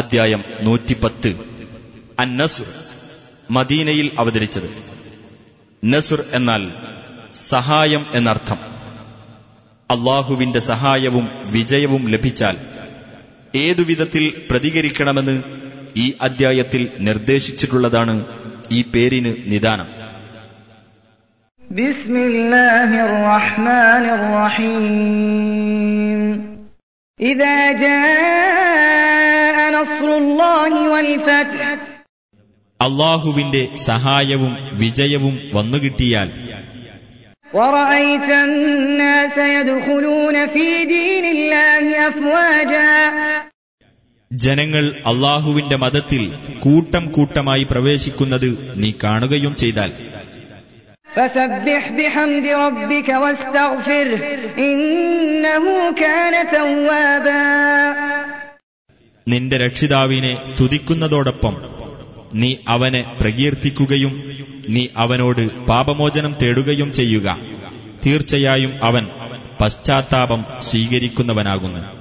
അധ്യായം നൂറ്റിപ്പത്ത്. അന്നസുർ മദീനയിൽ അവതരിച്ചത്. നസുർ എന്നാൽ സഹായം എന്നർത്ഥം. അള്ളാഹുവിന്റെ സഹായവും വിജയവും ലഭിച്ചാൽ ഏതുവിധത്തിൽ പ്രതികരിക്കണമെന്ന് ഈ അധ്യായത്തിൽ നിർദ്ദേശിച്ചിട്ടുള്ളതാണ് ഈ പേരിന് നിദാനം. ഇതാ അള്ളാഹുവിന്റെ സഹായവും വിജയവും വന്നുകിട്ടിയാൽ ജനങ്ങൾ അള്ളാഹുവിന്റെ മതത്തിൽ കൂട്ടം കൂട്ടമായി പ്രവേശിക്കുന്നത് നീ കാണുകയും ചെയ്താൽ ഫസബ്ബിഹ് റബ്ബിക ഇന്നഹു കാന തവ്വാബാ. നിന്റെ രക്ഷിതാവിനെ സ്തുതിക്കുന്നതോടൊപ്പം നീ അവനെ പ്രകീർത്തിക്കുകയും നീ അവനോട് പാപമോചനം തേടുകയും ചെയ്യുക. തീർച്ചയായും അവൻ പശ്ചാത്താപം സ്വീകരിക്കുന്നവനാകുന്നു.